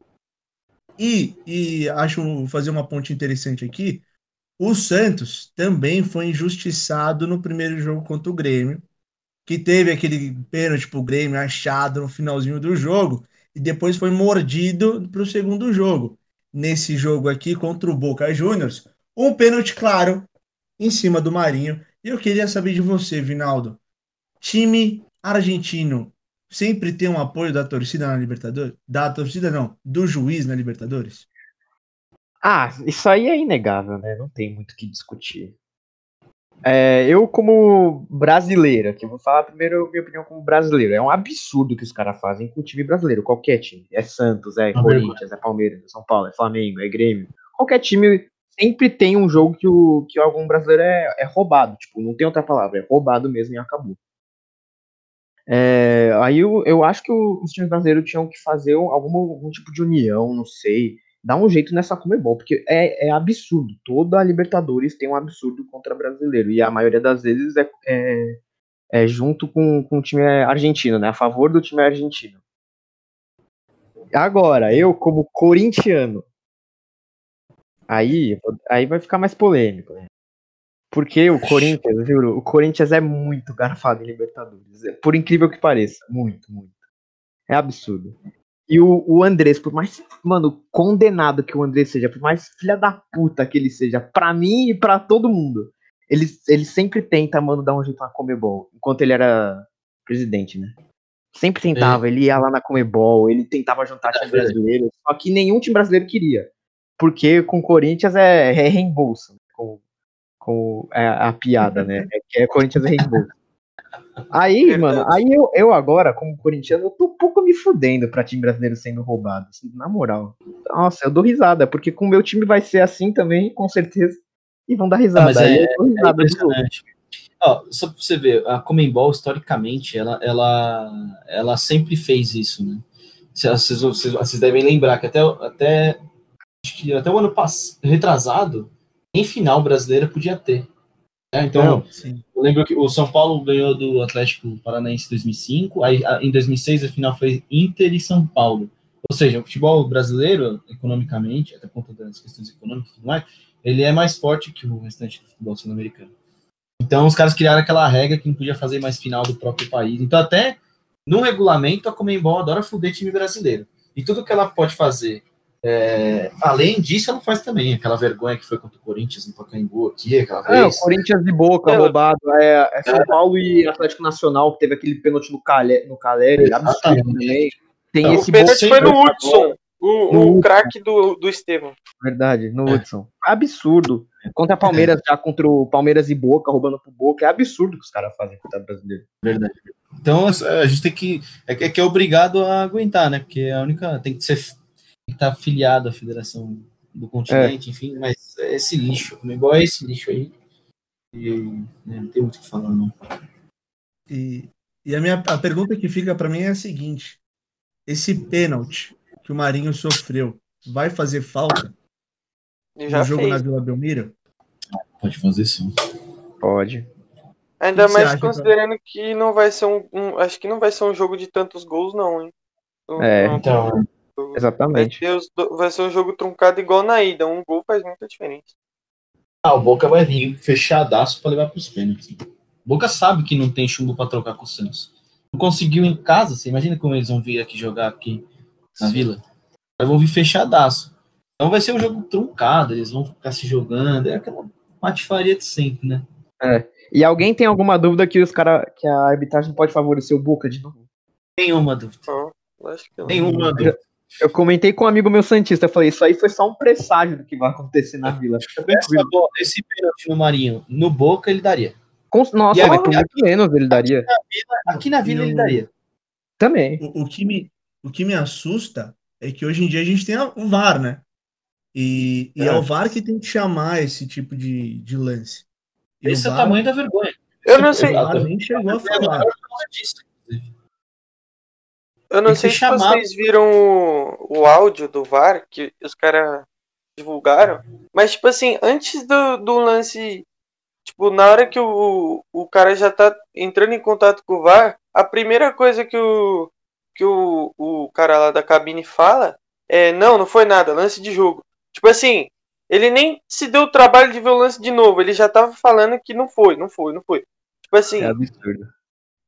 E, e acho fazer uma ponte interessante aqui. O Santos também foi injustiçado no primeiro jogo contra o Grêmio, que teve aquele pênalti pro Grêmio achado no finalzinho do jogo e depois foi mordido para o segundo jogo. Nesse jogo aqui contra o Boca Juniors, um pênalti claro em cima do Marinho. E eu queria saber de você, Vinaldo. Time argentino sempre tem um apoio da torcida na Libertadores? Da torcida não, do juiz na Libertadores? Ah, isso aí é inegável, né? Não tem muito o que discutir. É, eu, como brasileira, que eu vou falar primeiro a minha opinião como brasileiro, é um absurdo que os caras fazem com o time brasileiro, qualquer time. É Santos, é Corinthians, é Palmeiras, é São Paulo, é Flamengo, é Grêmio. Qualquer time sempre tem um jogo que, o, que algum brasileiro é, é roubado. Tipo, não tem outra palavra, é roubado mesmo e acabou. É, aí eu, eu acho que os times brasileiros tinham que fazer algum, algum tipo de união, não sei, dar um jeito nessa Comebol, porque é, é absurdo. Toda a Libertadores tem um absurdo contra brasileiro, e a maioria das vezes é, é, é junto com, com o time argentino, né? A favor do time argentino. Agora, eu, como corintiano, aí, aí vai ficar mais polêmico, né? Porque o Corinthians, juro, o Corinthians é muito garfado em Libertadores. Por incrível que pareça. Muito, muito. É absurdo. E o, o Andrés, por mais, mano, condenado que o Andrés seja, por mais filha da puta que ele seja, pra mim e pra todo mundo, ele, ele sempre tenta, mano, dar um jeito na Comebol, enquanto ele era presidente, né? Sempre tentava, é. ele ia lá na Comebol, ele tentava juntar time é brasileiro, só que nenhum time brasileiro queria. Porque com o Corinthians é, é reembolso, né? com, com a, é a piada, né? É que é Corinthians é reembolso. Aí, mano, aí eu, eu agora, como corintiano, eu tô um pouco me fudendo pra time brasileiro sendo roubado, assim, na moral. Nossa, eu dou risada, porque com o meu time vai ser assim também, com certeza. E vão dar risada. mas é, é impressionante. Ó, só pra você ver, a Comembol, historicamente, ela, ela, ela sempre fez isso, né? Vocês, vocês, vocês devem lembrar que até, até, acho que até o ano passado, retrasado, nem final brasileira podia ter. É, então, Não, eu lembro que o São Paulo ganhou do Atlético Paranaense em 2005, aí em 2006 a final foi Inter e São Paulo. Ou seja, o futebol brasileiro, economicamente, até por conta das questões econômicas e tudo mais, ele é mais forte que o restante do futebol sul-americano. Então, os caras criaram aquela regra que não podia fazer mais final do próprio país. Então, até no regulamento, a Comembol adora fuder time brasileiro. E tudo que ela pode fazer é, além disso, ela faz também aquela vergonha que foi contra o Corinthians no Pacaembu aqui, aquela vez. É, o Corinthians de boca, é, roubado. É, é São é. Paulo e Atlético Nacional, que teve aquele pênalti no, Calé, no Caleri, absurdo também. Tem esse o pênalti foi no Hudson, o, o craque do, do Estevam. Verdade, no é. Hudson. Absurdo. Contra a Palmeiras, já contra o Palmeiras e Boca, roubando pro Boca. É absurdo que os caras fazem contra o brasileiro. Verdade. Então a gente tem que. É que é obrigado a aguentar, né? Porque a única. Tem que ser está afiliado à Federação do Continente, é. enfim, mas é esse lixo, igual é esse lixo aí. E né, não tem muito o que falar, não. E, e a minha a pergunta que fica para mim é a seguinte: esse pênalti que o Marinho sofreu vai fazer falta no jogo fez. na Vila Belmiro? Pode fazer sim. Pode. Ainda mais considerando que não vai ser um, um, Acho que não vai ser um jogo de tantos gols, não, hein? É, então. Exatamente. Vai, ter vai ser um jogo truncado igual na ida. Um gol faz muita diferença. Ah, o Boca vai vir fechadaço para levar para os pênaltis. O Boca sabe que não tem chumbo para trocar com o Santos. Não conseguiu em casa, você imagina como eles vão vir aqui jogar aqui na Vila? Eles vão vir fechadaço. Então vai ser um jogo truncado, eles vão ficar se jogando. É aquela patifaria de sempre, né? É. E alguém tem alguma dúvida que os cara, que a arbitragem pode favorecer o Boca de novo? Nenhuma dúvida. Oh, Nenhuma dúvida. Eu comentei com um amigo meu Santista, eu falei, isso aí foi só um presságio do que vai acontecer na vila. Bola, esse pênalti no Marinho, no Boca, ele daria. Com, nossa, mas por muito menos ele daria. Aqui na vila, aqui na vila ele daria. Também. O, o, que me, o que me assusta é que hoje em dia a gente tem o VAR, né? E é, e é o VAR que tem que chamar esse tipo de, de lance. E esse é o tamanho da vergonha. Eu não sei. O VAR nem chegou a falar. Eu não sei se vocês viram o, o áudio do VAR que os caras divulgaram, mas tipo assim, antes do, do lance, tipo, na hora que o, o cara já tá entrando em contato com o VAR, a primeira coisa que o que o, o cara lá da cabine fala é, não, não foi nada, lance de jogo. Tipo assim, ele nem se deu o trabalho de ver o lance de novo, ele já tava falando que não foi, não foi, não foi. Tipo assim, é absurdo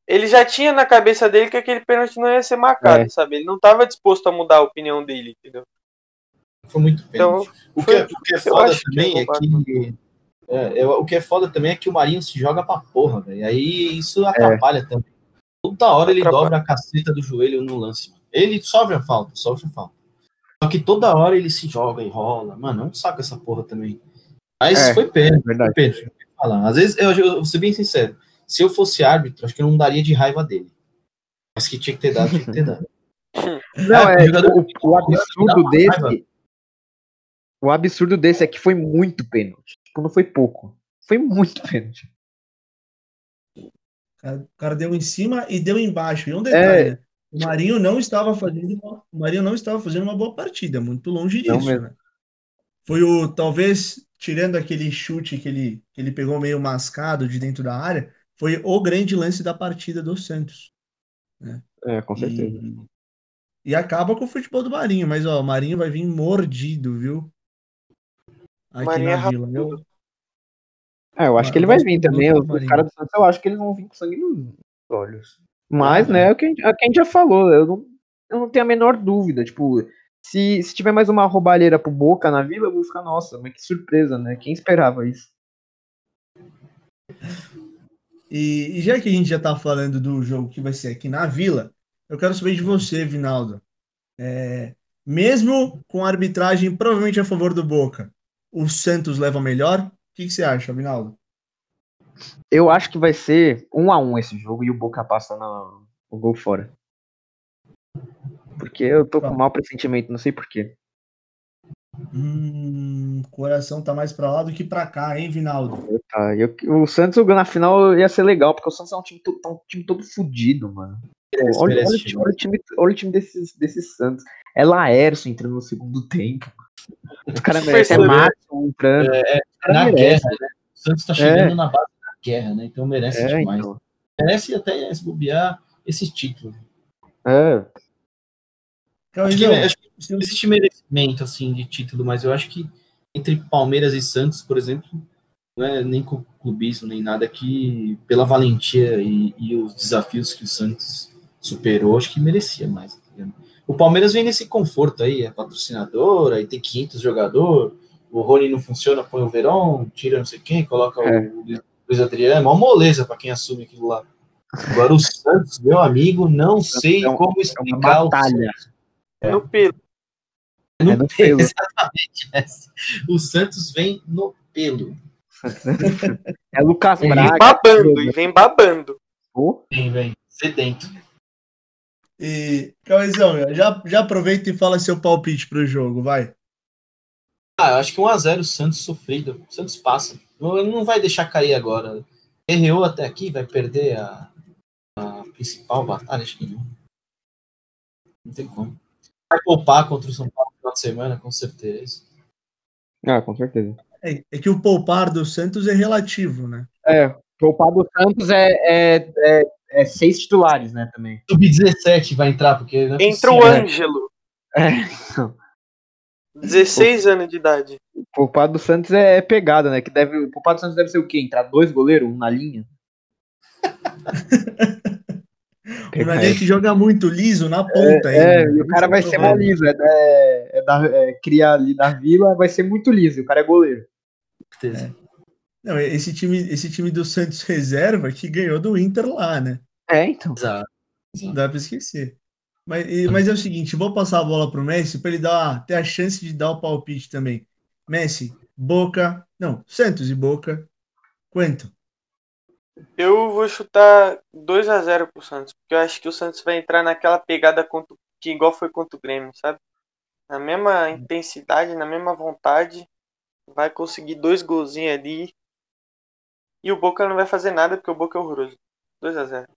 ele já tinha na cabeça dele que aquele pênalti não ia ser marcado, é. sabe? Ele não estava disposto a mudar a opinião dele, entendeu? Foi muito pênalti. Então, o, que, é, o que é foda também que é, que. É, é, o que é foda também é que o Marinho se joga pra porra, velho. Aí isso é. atrapalha também. Toda hora ele atrapalha. dobra a caceta do joelho no lance. Ele sofre a falta, sofre a falta. Só que toda hora ele se joga e rola. Mano, não saca essa porra também. Mas é, foi pênalti. Verdade. Foi pênalti. Às vezes, eu, eu vou ser bem sincero. Se eu fosse árbitro, acho que eu não daria de raiva dele. Mas que tinha que ter dado, tinha que ter dado. *laughs* Não, é, é o, o, absurdo desse. O absurdo desse é que foi muito pênalti. Tipo, não foi pouco. Foi muito pênalti. O cara, deu em cima e deu embaixo. E um detalhe, É. né? O Marinho não estava fazendo uma, o Marinho não estava fazendo uma boa partida, muito longe disso, né? Foi o, talvez, tirando aquele chute que ele, que ele pegou meio mascado de dentro da área, foi o grande lance da partida do Santos. É, com certeza. E, e acaba com o futebol do Marinho, mas ó, o Marinho vai vir mordido, viu? Aqui Marinho na é Vila. Eu. É, eu acho que ele vai vir também. Os, os Marinho. caras do Santos, eu acho que eles vão vir com sangue nos olhos. Mas, Ah, né, é o que a gente, é o que a gente já falou. Eu não, eu não tenho a menor dúvida. Tipo, se, se tiver mais uma roubalheira pro Boca na vila, eu vou ficar, nossa, mas que surpresa, né? Quem esperava isso? E, e já que a gente já tá falando do jogo que vai ser aqui na Vila, eu quero saber de você, Vinaldo. É, mesmo com a arbitragem provavelmente a favor do Boca, o Santos leva melhor? O que, que você acha, Vinaldo? Eu acho que vai ser um a um esse jogo e o Boca passa na, o gol fora. Porque eu tô com Tá. mau pressentimento, não sei porquê. Hum, o coração tá mais pra lá do que pra cá, hein, Vinaldo? Tá, eu, o Santos na final ia ser legal, porque o Santos é um time, to- tá um time todo fudido, mano. Merece, olha, merece olha o time, olha o time, olha o time desses, desses Santos. É Laércio entrando no segundo tempo. Os caras merecem. É? Márcio entrando. Os caras Na merecem. guerra, né? O Santos tá chegando na base da guerra, né? Então merece É, demais. então. Merece até se bobear esse título. É, Então, Acho que, acho que se o- existe merecimento assim de título, mas eu acho que entre Palmeiras e Santos, por exemplo, não é nem com clubismo nem nada que pela valentia e, e os desafios que o Santos superou, acho que merecia mais. tá? O Palmeiras vem nesse conforto aí, é patrocinador, aí tem 500 jogador, o Rony não funciona, põe o Verón, tira não sei quem, coloca É. o Luiz- Adriano, é uma moleza para quem assume aquilo lá. Agora o Santos, meu amigo, não sei é um- como é uma explicar o batalha. No pelo. No É no pelo. Exatamente essa. O Santos vem no pelo. É Lucas Vem Braga. babando, e vem babando. Vem, vem. Sedento. E, Cauizão, já, já aproveita e fala seu palpite pro jogo, vai. Ah, eu acho que 1x0 o Santos sofrido. O Santos passa. Não, ele não vai deixar cair agora. Erreou até aqui, vai perder a, a principal batalha, acho que não. Não tem como. Vai poupar contra o São Paulo de semana, com certeza. ah, com certeza. É, é que o poupar do Santos é relativo, né? É, poupar do Santos é, é, é, é seis titulares, né, também. Sub-17 vai entrar, porque. Não é Entra o né? Ângelo. É, 16 anos de idade. poupar do Santos é, é pegada, né? Que deve, o poupar do Santos deve ser o quê? Entrar dois goleiros, um na linha? *laughs* O Pegar Nadia que joga muito liso na ponta É, ainda. e o cara vai é ser o mó problema. liso. É, é, é da, é, criar ali da vila, vai ser muito liso. e O cara é goleiro. certeza. Não, esse time, esse time do Santos reserva que ganhou do Inter lá, né? É, então. Exato. Não dá pra esquecer. Mas, e- mas é o seguinte, vou passar a bola pro Messi para ele dar, ter a chance de dar o palpite também. Messi, Boca, não, Santos e Boca. Quanto? Eu vou chutar 2 a 0 pro Santos, porque eu acho que o Santos vai entrar naquela pegada contra, o- que igual foi contra o Grêmio, sabe? Na mesma intensidade, na mesma vontade, vai conseguir dois golzinhos ali. E o Boca não vai fazer nada, porque o Boca é horroroso. 2 a 0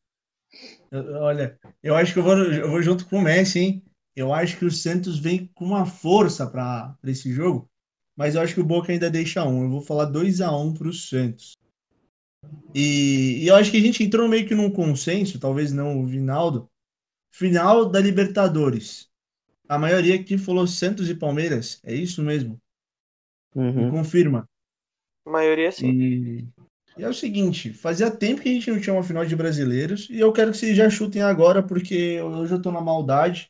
Eu- Olha, eu acho que eu vou, eu vou junto com o Messi, hein? Eu acho que o Santos vem com uma força para esse jogo, mas eu acho que o Boca ainda deixa um. Eu vou falar 2 a 1 para o Santos. E, e eu acho que a gente entrou meio que num consenso, talvez não o Vinaldo, final da Libertadores. A maioria aqui falou Santos e Palmeiras, é isso mesmo? Me Uhum. confirma. A maioria sim. E, e é o seguinte, fazia tempo que a gente não tinha uma final de brasileiros e eu quero que vocês já chutem agora, porque hoje eu tô na maldade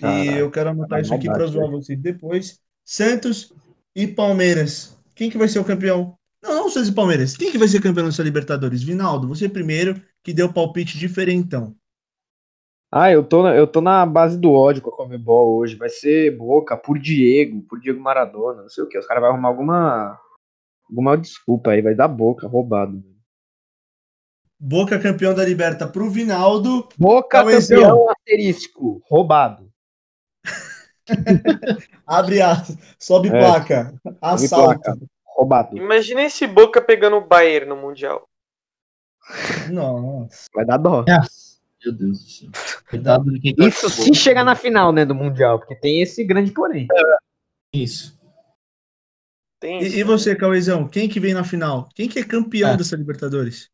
e eu quero anotar isso aqui para zoar vocês depois. Santos e Palmeiras. Quem que vai ser o campeão? Não, não Santos e Palmeiras. Quem que vai ser campeão dessa Libertadores? Vinaldo, você primeiro, que deu palpite diferentão. Ah, eu tô, na, eu tô na base do ódio com a Comebol hoje. Vai ser Boca por Diego, por Diego Maradona, não sei o que. Os caras vão arrumar alguma, alguma desculpa aí, vai dar Boca, roubado. Boca campeão da Liberta pro Vinaldo. Boca campeão asterístico, roubado. *laughs* Abre aspas, sobe É. placa, assalto. placa. Roubado. Imagina esse Boca pegando o Bayern no Mundial. Nossa. Vai dar dó. Meu Deus do céu. Cuidado tá Isso se chegar na final, né, do Mundial, porque tem esse grande porém. Isso. Tem E, isso. e você, Cauezão, quem que vem na final? Quem que é campeão É. dessa Libertadores?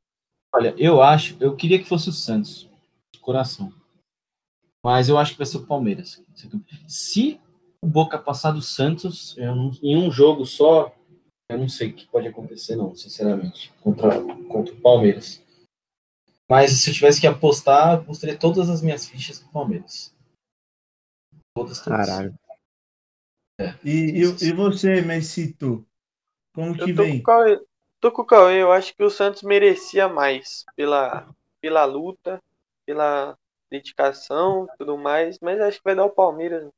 Olha, eu acho, eu queria que fosse o Santos, de coração. Mas eu acho que vai ser o Palmeiras. Se o Boca passar do Santos eu não- em um jogo só, eu não sei o que pode acontecer, não, sinceramente, contra, contra o Palmeiras. Mas se eu tivesse que apostar, eu apostaria todas as minhas fichas no Palmeiras. Todas, todas. Caralho. E, e, e você, Messito? Como que Eu tô com, vem? o Cauê, tô com o Cauê, eu acho que o Santos merecia mais pela, pela luta, pela dedicação e tudo mais, mas acho que vai dar o Palmeiras. O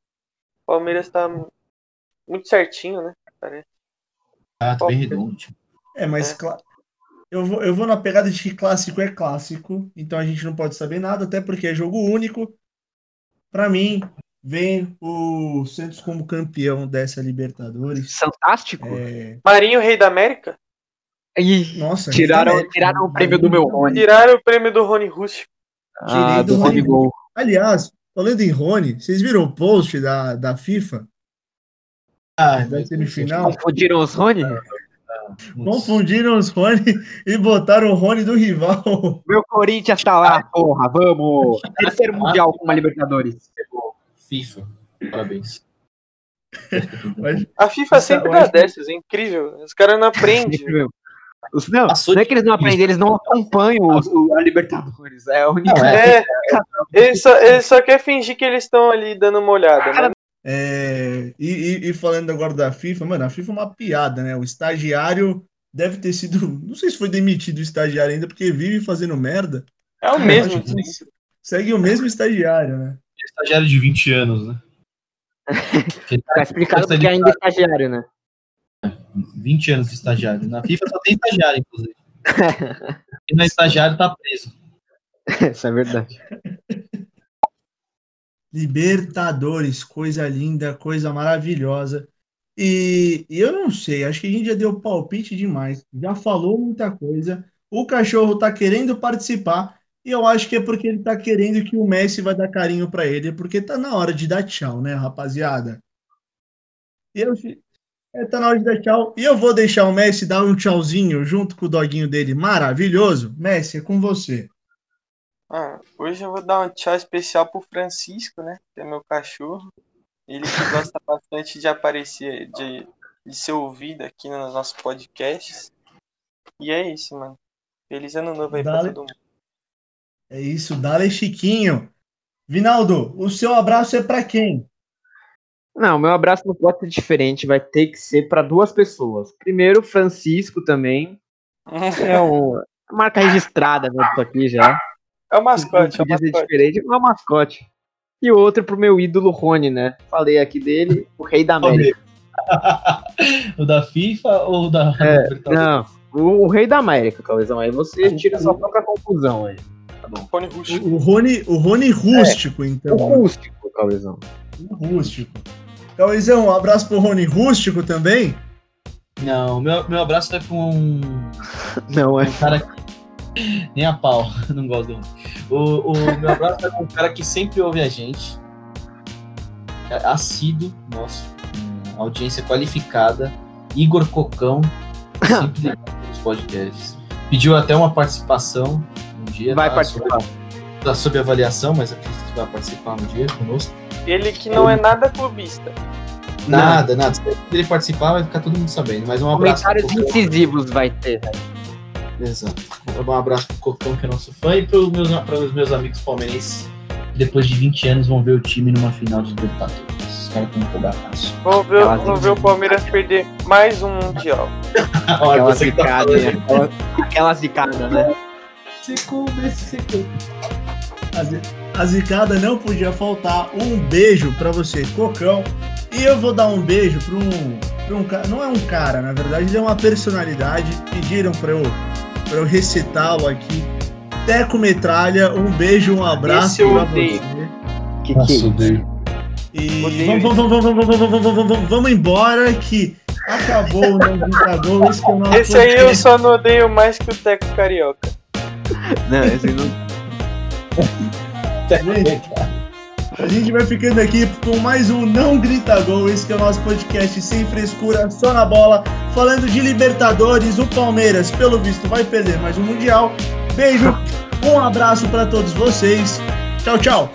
Palmeiras tá muito certinho, né? Parece. Ah, tá bem redondo. É, mas É. eu, vou, eu vou na pegada de que clássico é clássico, então a gente não pode saber nada, até porque é jogo único. Pra mim, vem o Santos como campeão dessa Libertadores. Fantástico. É, Marinho, rei da América? Ih, nossa, tiraram, América, tiraram o prêmio do meu Rony. Tiraram o prêmio do Rony Russo. Ah, Tirei do do Rony Rony. Gol. Aliás, falando em Rony, vocês viram o post da, da FIFA? Ah, Da semifinal? Confundiram os Rony? Confundiram os Rony e botaram o Rony do rival. Meu Corinthians tá lá, porra, vamos. Terceiro Mundial com uma Libertadores. FIFA. Parabéns. Mas- A FIFA Isso, sempre dá dessas, é incrível. Os caras não aprendem. Os- Não, Passou não é que eles não aprendem, eles não acompanham o- o- a Libertadores. É a única. Não, é. É, eles só, eles só querem fingir que eles estão ali dando uma olhada, né? É, e, e- e falando agora da FIFA, mano, a FIFA é uma piada, né? O estagiário deve ter sido. *laughs* Não sei se foi demitido o estagiário ainda, porque vive fazendo merda. É o mesmo. Que Segue o mesmo estagiário, né? Estagiário de 20 anos, né? *laughs* Tá explicado porque ainda é estagiário, né? 20 anos de estagiário. Na FIFA só tem estagiário, inclusive. *laughs* Não é estagiário tá preso. Isso é verdade. Libertadores, coisa linda, coisa maravilhosa. E, e eu não sei, acho que a gente já deu palpite demais, já falou muita coisa. O cachorro tá querendo participar, e eu acho que é porque ele tá querendo que o Messi vai dar carinho pra ele, porque tá na hora de dar tchau, né, rapaziada? Eu, é, tá na hora de dar tchau. E eu vou deixar o Messi dar um tchauzinho junto com o doguinho dele maravilhoso. Messi, é com você. Ah, hoje eu vou dar um tchau especial pro Francisco, né? Que é meu cachorro. Ele que gosta *laughs* bastante de aparecer, de, de ser ouvido aqui nos nossos podcasts. E é isso, mano. Feliz ano novo aí pra Dale. todo mundo. É isso, Dale Chiquinho. Vinaldo, o seu abraço é pra quem? Não, meu abraço não pode ser diferente, vai ter que ser para duas pessoas. Primeiro, Francisco também. *laughs* É um, marca registrada, né? Isso aqui já. É o mascote, é o mascote. diferente, é uma mascote. E o outro pro meu ídolo Rony, né? Falei aqui dele, o rei da América. *laughs* o da FIFA ou da. É? Não, o, o rei da América, Calvezão. Aí você tira sua própria conclusão aí. Rony Russo. O, o Rony, o Rony rústico, O então. rústico, Calvezão. O rústico. Cauizão, um abraço pro Rony rústico também. Não, meu, meu abraço vai pra um, Não, é. um cara que. Nem a pau, *laughs* não gosto do. O, o meu abraço vai pra um cara que sempre ouve a gente. É assíduo, nosso. Audiência qualificada. Igor Cocão. Sempre nos *laughs* podcasts. Pediu até uma participação um dia. Vai tá participar. Sob, tá sob avaliação, mas acredito que vai participar um dia conosco. Ele que não é nada clubista. Nada, nada. Se ele participar, vai ficar todo mundo sabendo. Mas um abraço. Comentários incisivos vai ter. Exato. Um abraço pro Cocão, que é nosso fã, e pros meus, pros meus amigos palmeirenses. que Depois de 20 anos vão ver o time numa final de Libertadores. Os caras estão empolgados. Vamos ver, vamos ver o Palmeiras perder mais um Mundial. *laughs* Olha, Aquela tá zicada, falando. né? Aquela, aquela zicada, né? Secou, secou. A, zi- a zicada não podia faltar. Um beijo pra você, Cocão. E eu vou dar um beijo pra um, pra um cara. Não é um cara, na verdade, ele é uma personalidade. Pediram pra eu, pra eu recitá-lo aqui. Teco Metralha, um beijo, um abraço Esse eu pra odeio. você. Que que Nossa, é odeio. E vamos, vamos, vamos, vamos, vamos, vamos, vamos, vamos, vamos embora que acabou o Não Gritador. Esse, Esse aí eu só não odeio mais que o Teco Carioca. Não, esse não. A gente vai ficando aqui com mais um Não Grita Gol. Esse que é o nosso podcast sem frescura, só na bola. Falando de Libertadores, o Palmeiras, pelo visto, vai perder mais um Mundial. Beijo, um abraço para todos vocês. Tchau, tchau.